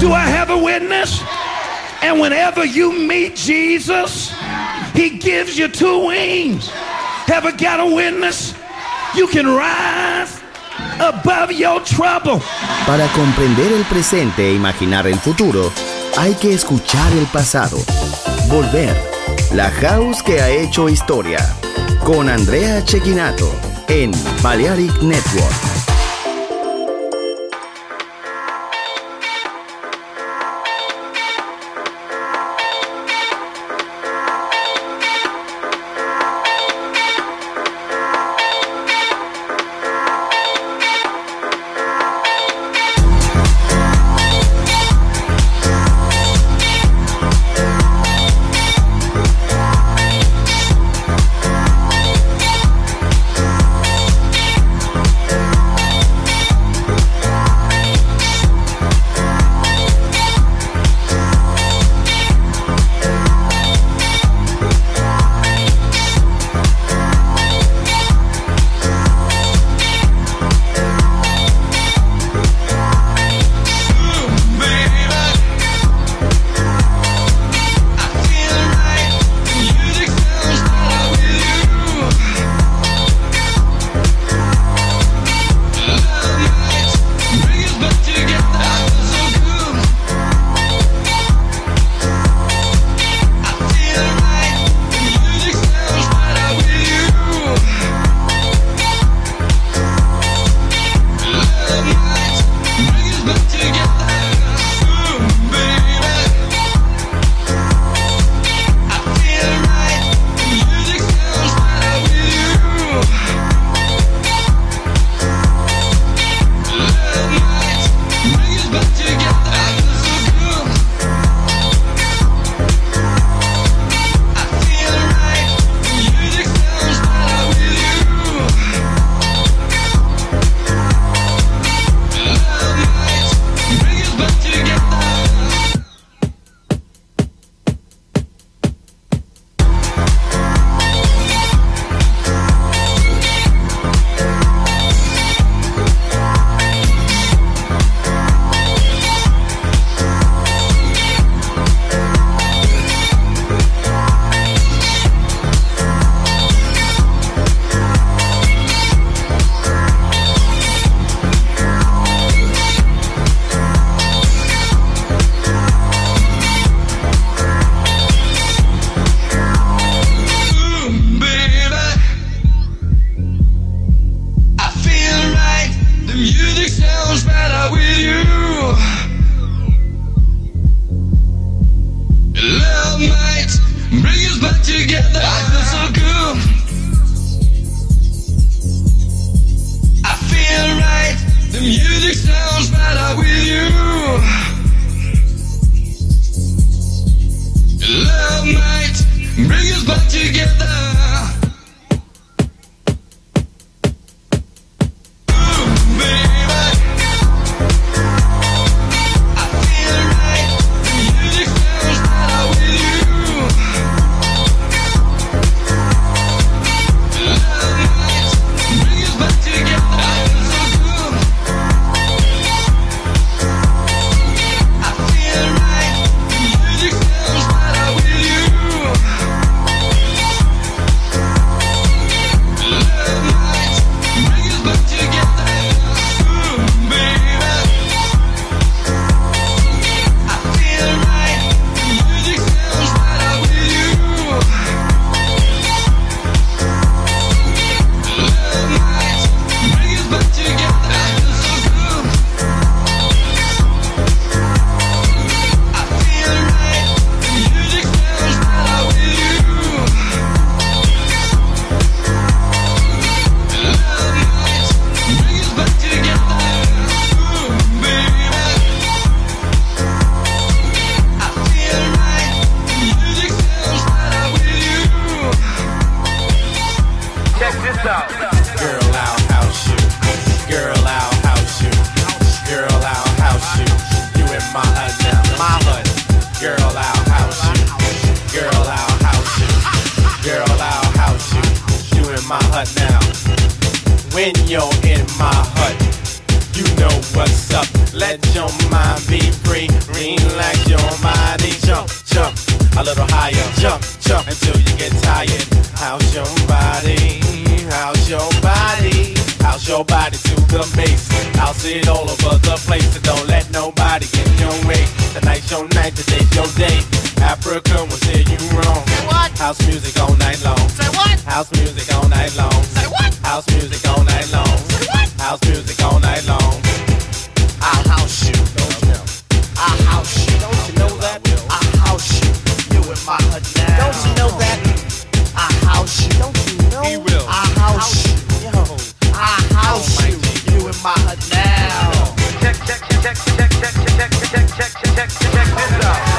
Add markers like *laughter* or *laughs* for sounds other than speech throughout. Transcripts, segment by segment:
Do I have a witness? And whenever you meet Jesus, he gives you two wings. Ever got a witness? You can rise above your trouble. Para comprender el presente e imaginar el futuro, hay que escuchar el pasado. Volver. La house que ha hecho historia. Con Andrea Chequinato en Balearic Network. Check, check, this out.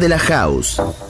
De la house.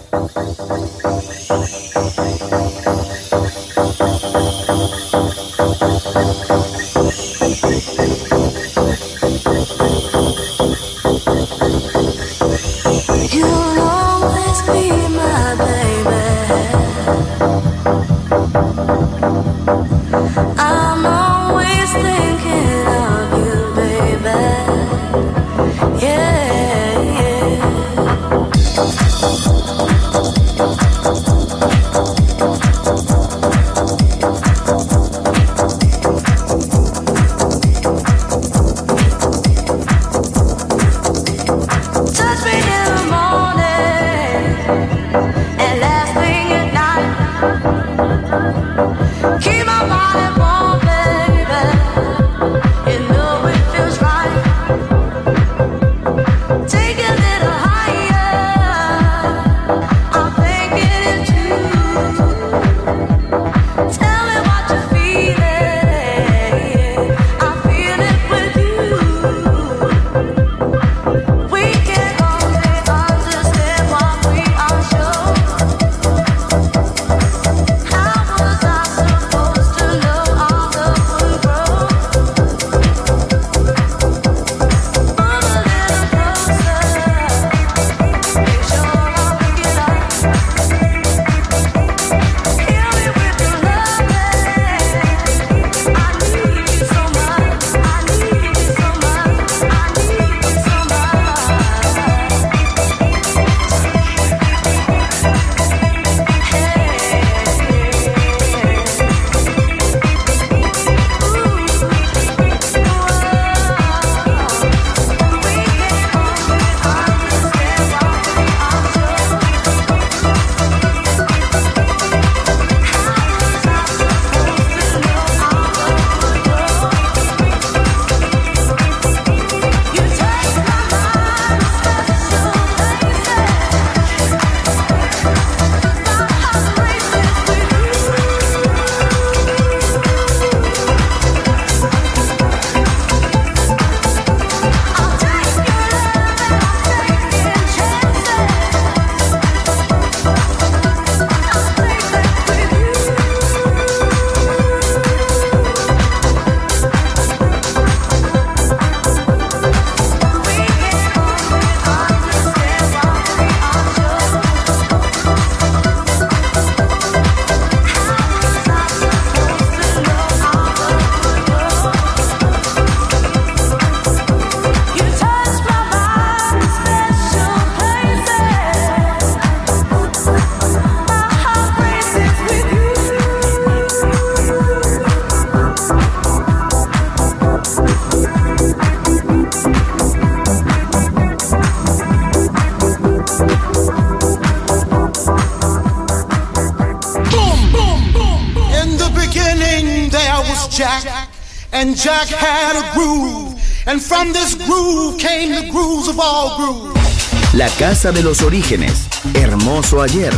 Casa de los orígenes. Hermoso ayer.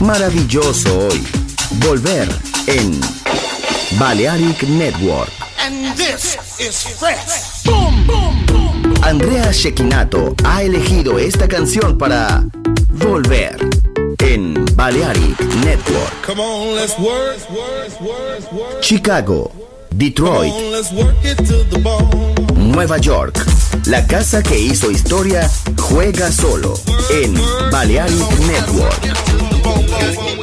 Maravilloso hoy. Volver en Balearic Network. And this is fresh. Boom, boom, boom. Andrea Shekinato ha elegido esta canción para Volver en Balearic Network. Come on, let's work, work, work, work. Chicago, Come Detroit, on, let's work it to the bone. Nueva York. La casa que hizo historia juega solo en Balearic Network.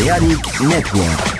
Balearic Network.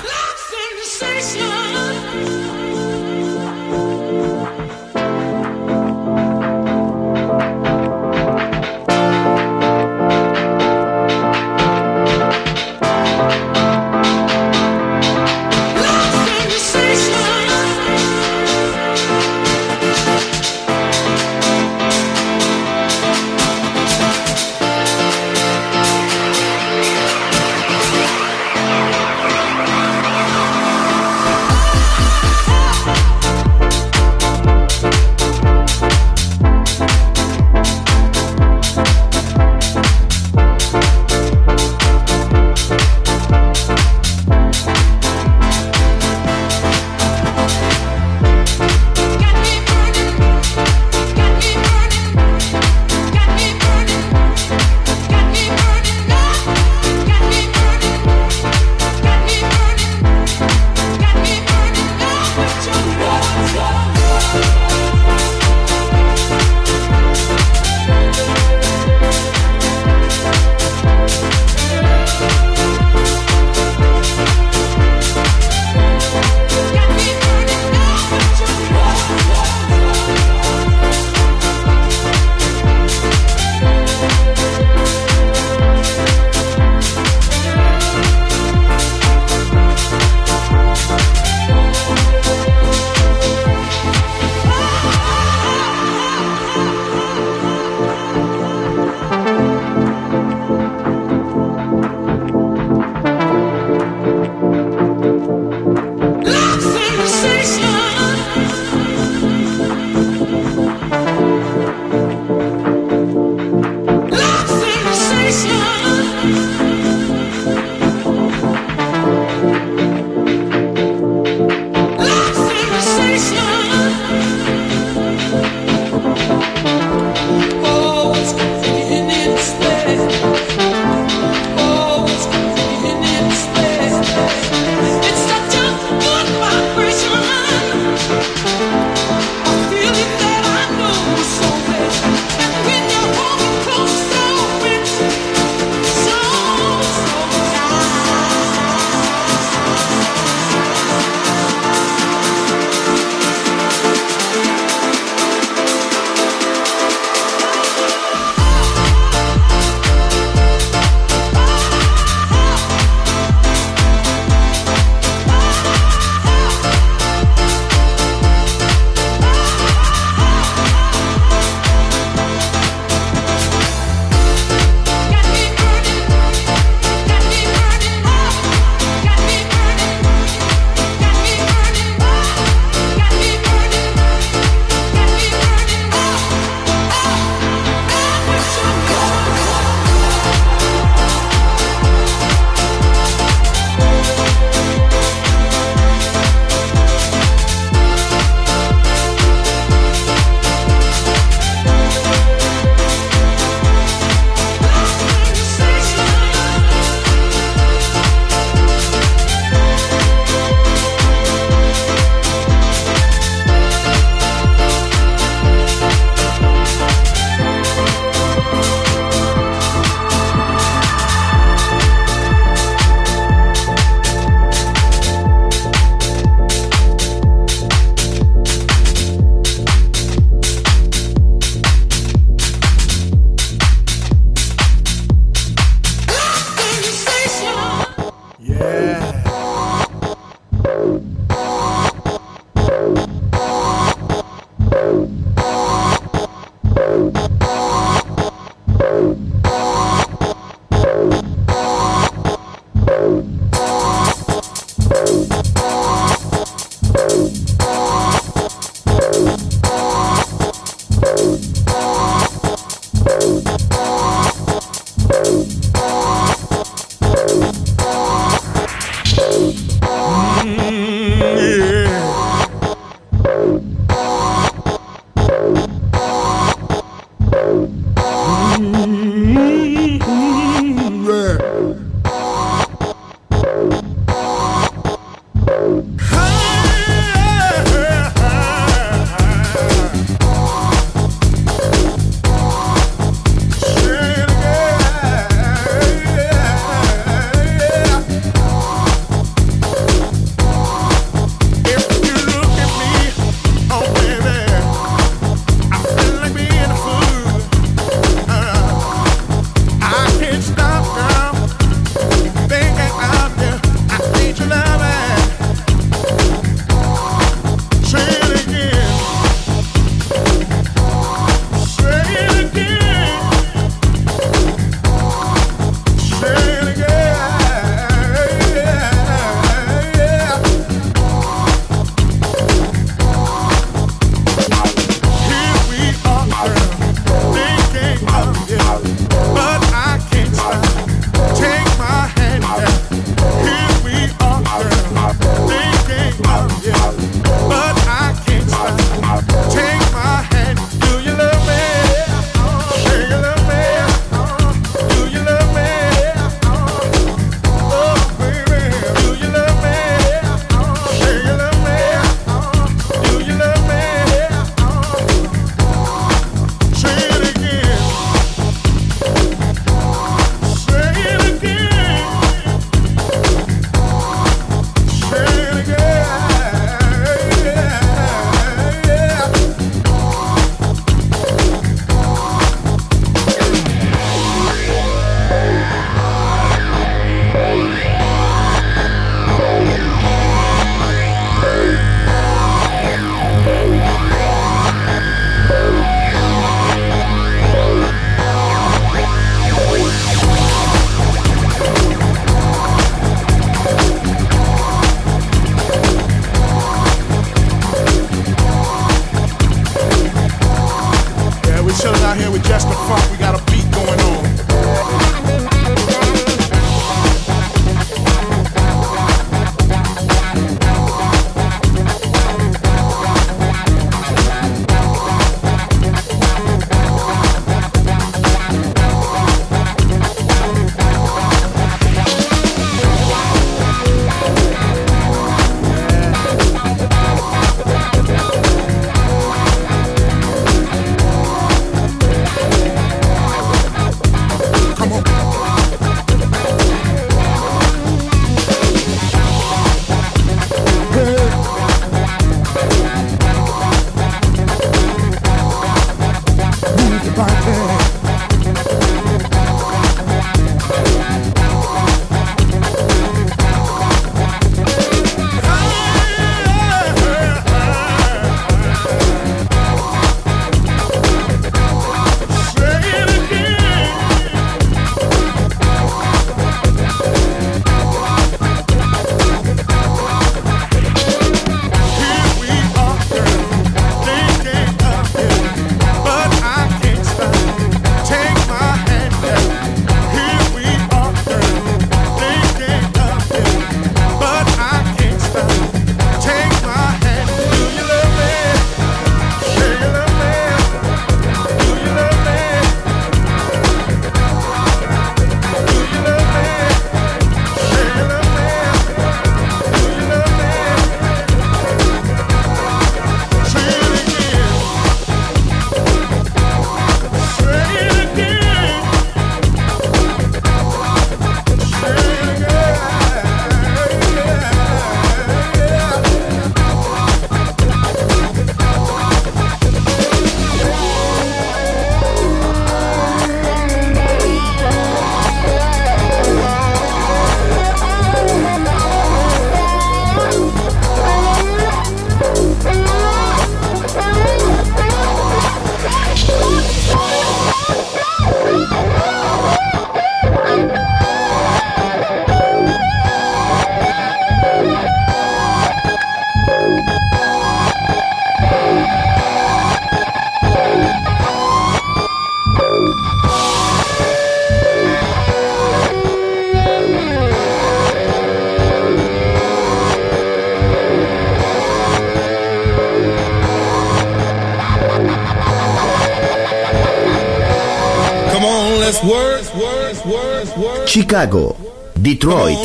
Chicago, Detroit,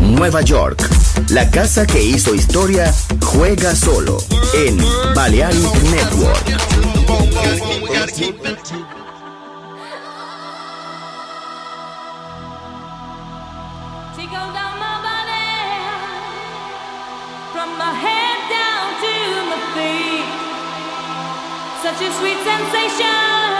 Nueva York. La casa que hizo historia juega solo en Balearic Network. such a sweet sensation.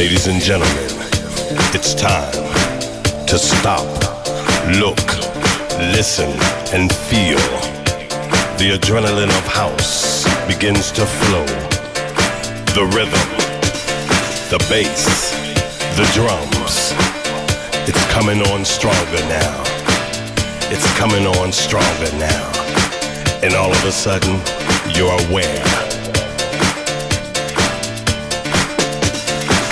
Ladies and gentlemen, it's time to stop, look, listen, and feel. The adrenaline of house begins to flow. The rhythm, the bass, the drums. It's coming on stronger now. It's coming on stronger now. And all of a sudden, you're aware.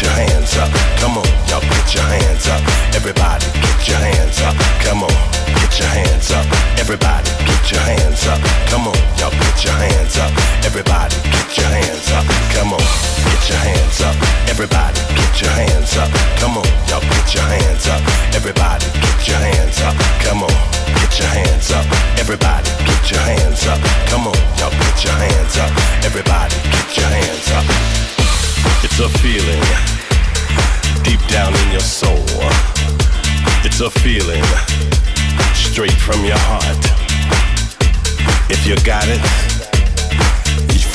get your hands up. Come on, y'all, get your hands up. Everybody, get your hands up. Come on, get your hands up. Everybody, get your hands up. Come on, y'all, get your hands up. Everybody, get your hands up. Come on, get your hands up. Everybody, get your hands up. Come on, y'all, get your hands up. Everybody, get your hands up. Come on, get your hands up. Everybody, get your hands up. Come on, y'all, get your hands up. Everybody, get your hands up. It's a feeling deep down in your soul. It's a feeling straight from your heart. If you got it,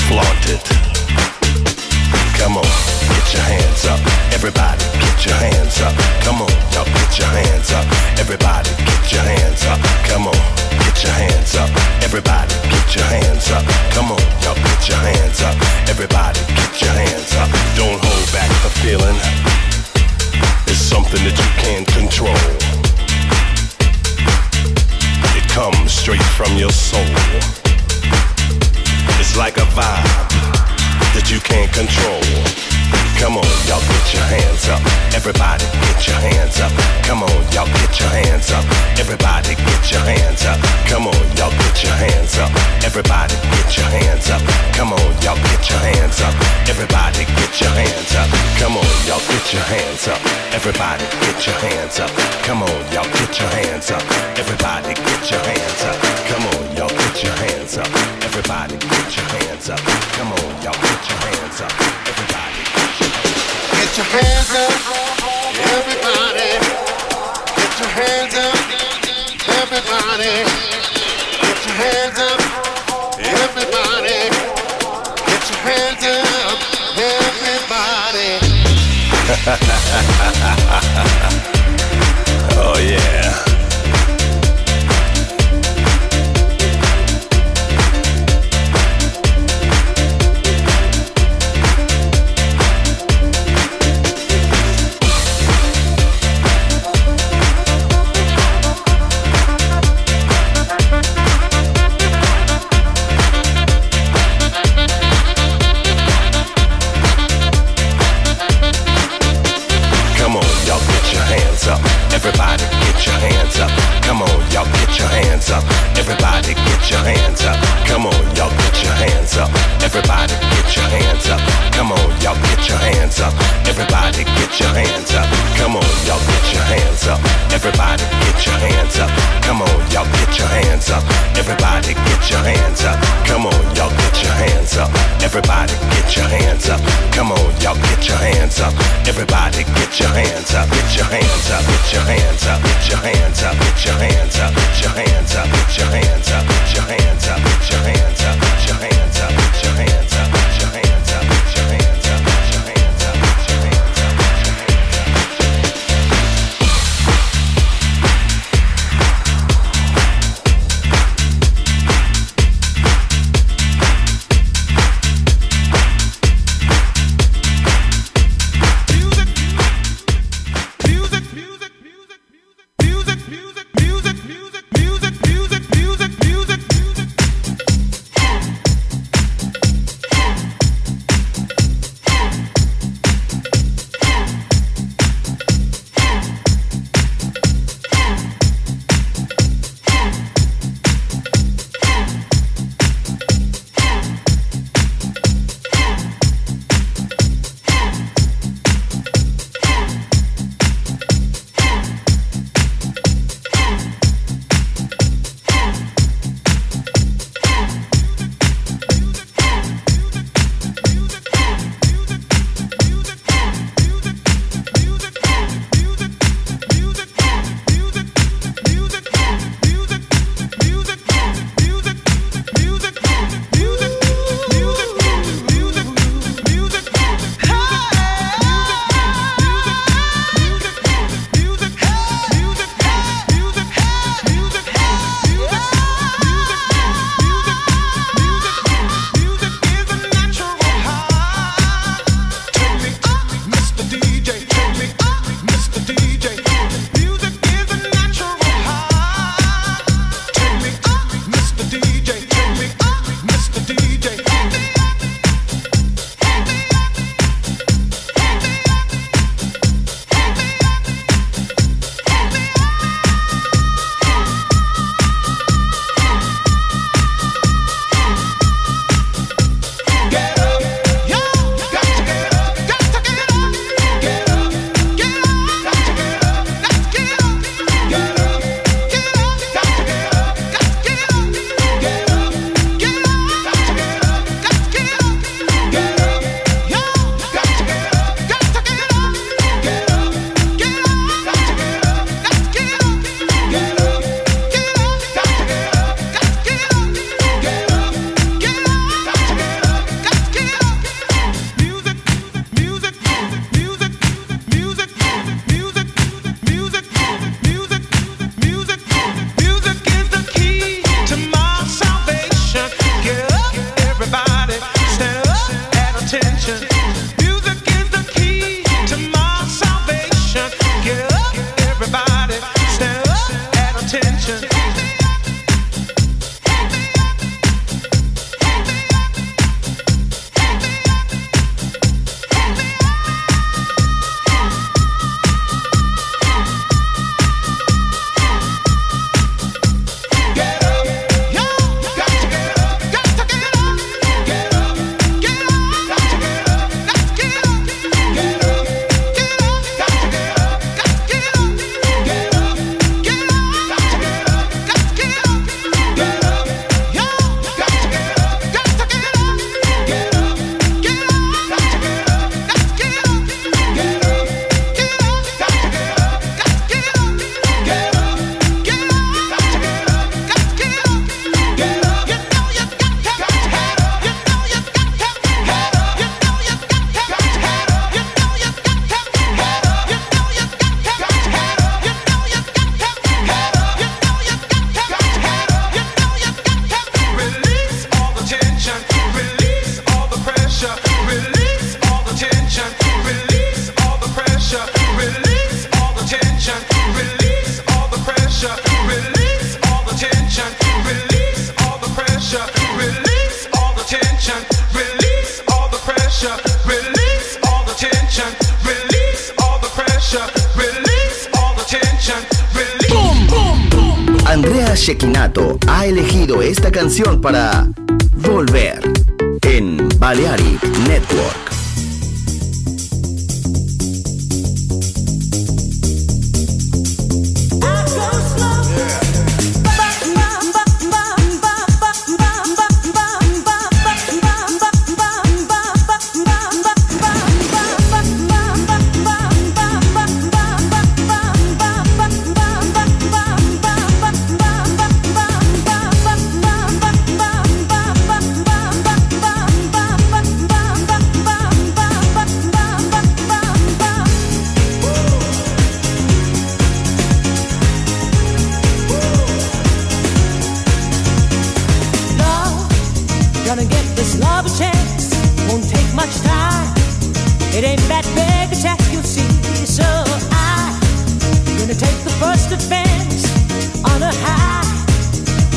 flaunt it. Come on, get your hands up. Everybody, get your hands up. Come on, y'all get your hands up. Everybody, get your hands up. Come on, get your hands up. Everybody, get your hands up. Come on, y'all get your hands up. Everybody, get your hands up. Don't hold back the feeling. It's something that you can't control. It comes straight from your soul. It's like a vibe that you can't control. Come on, y'all get your hands up. Everybody get your hands up. Come on, y'all get your hands up. Everybody get your hands up. Come on, y'all get your hands up. Everybody get your hands up. Come on, y'all get your hands up. Everybody get your hands up. Come on, y'all get your hands up. Everybody get your hands up. Come on, y'all get your hands up. Everybody get your hands up. Come on, y'all get your hands up. Everybody get your hands up. Come on, y'all get your hands up. Everybody Get your hands up, everybody. Get your hands up, everybody. Get your hands up, everybody. Get your hands *laughs* up, everybody. Oh yeah. Your hands up. Come on, y'all get your hands up. Everybody get your hands up. Come on, y'all get your hands up. Everybody get your hands up. Come on, y'all get your hands up. Everybody get your hands up. Come on, y'all get your hands up. Everybody get your hands up. Come on, y'all get your hands up. Everybody get your hands up. Get your hands up. Get your hands up. Get your hands up. Get your hands up. Get your hands up. Get your hands up. Get your hands up. Get your hands up.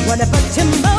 What about tomorrow?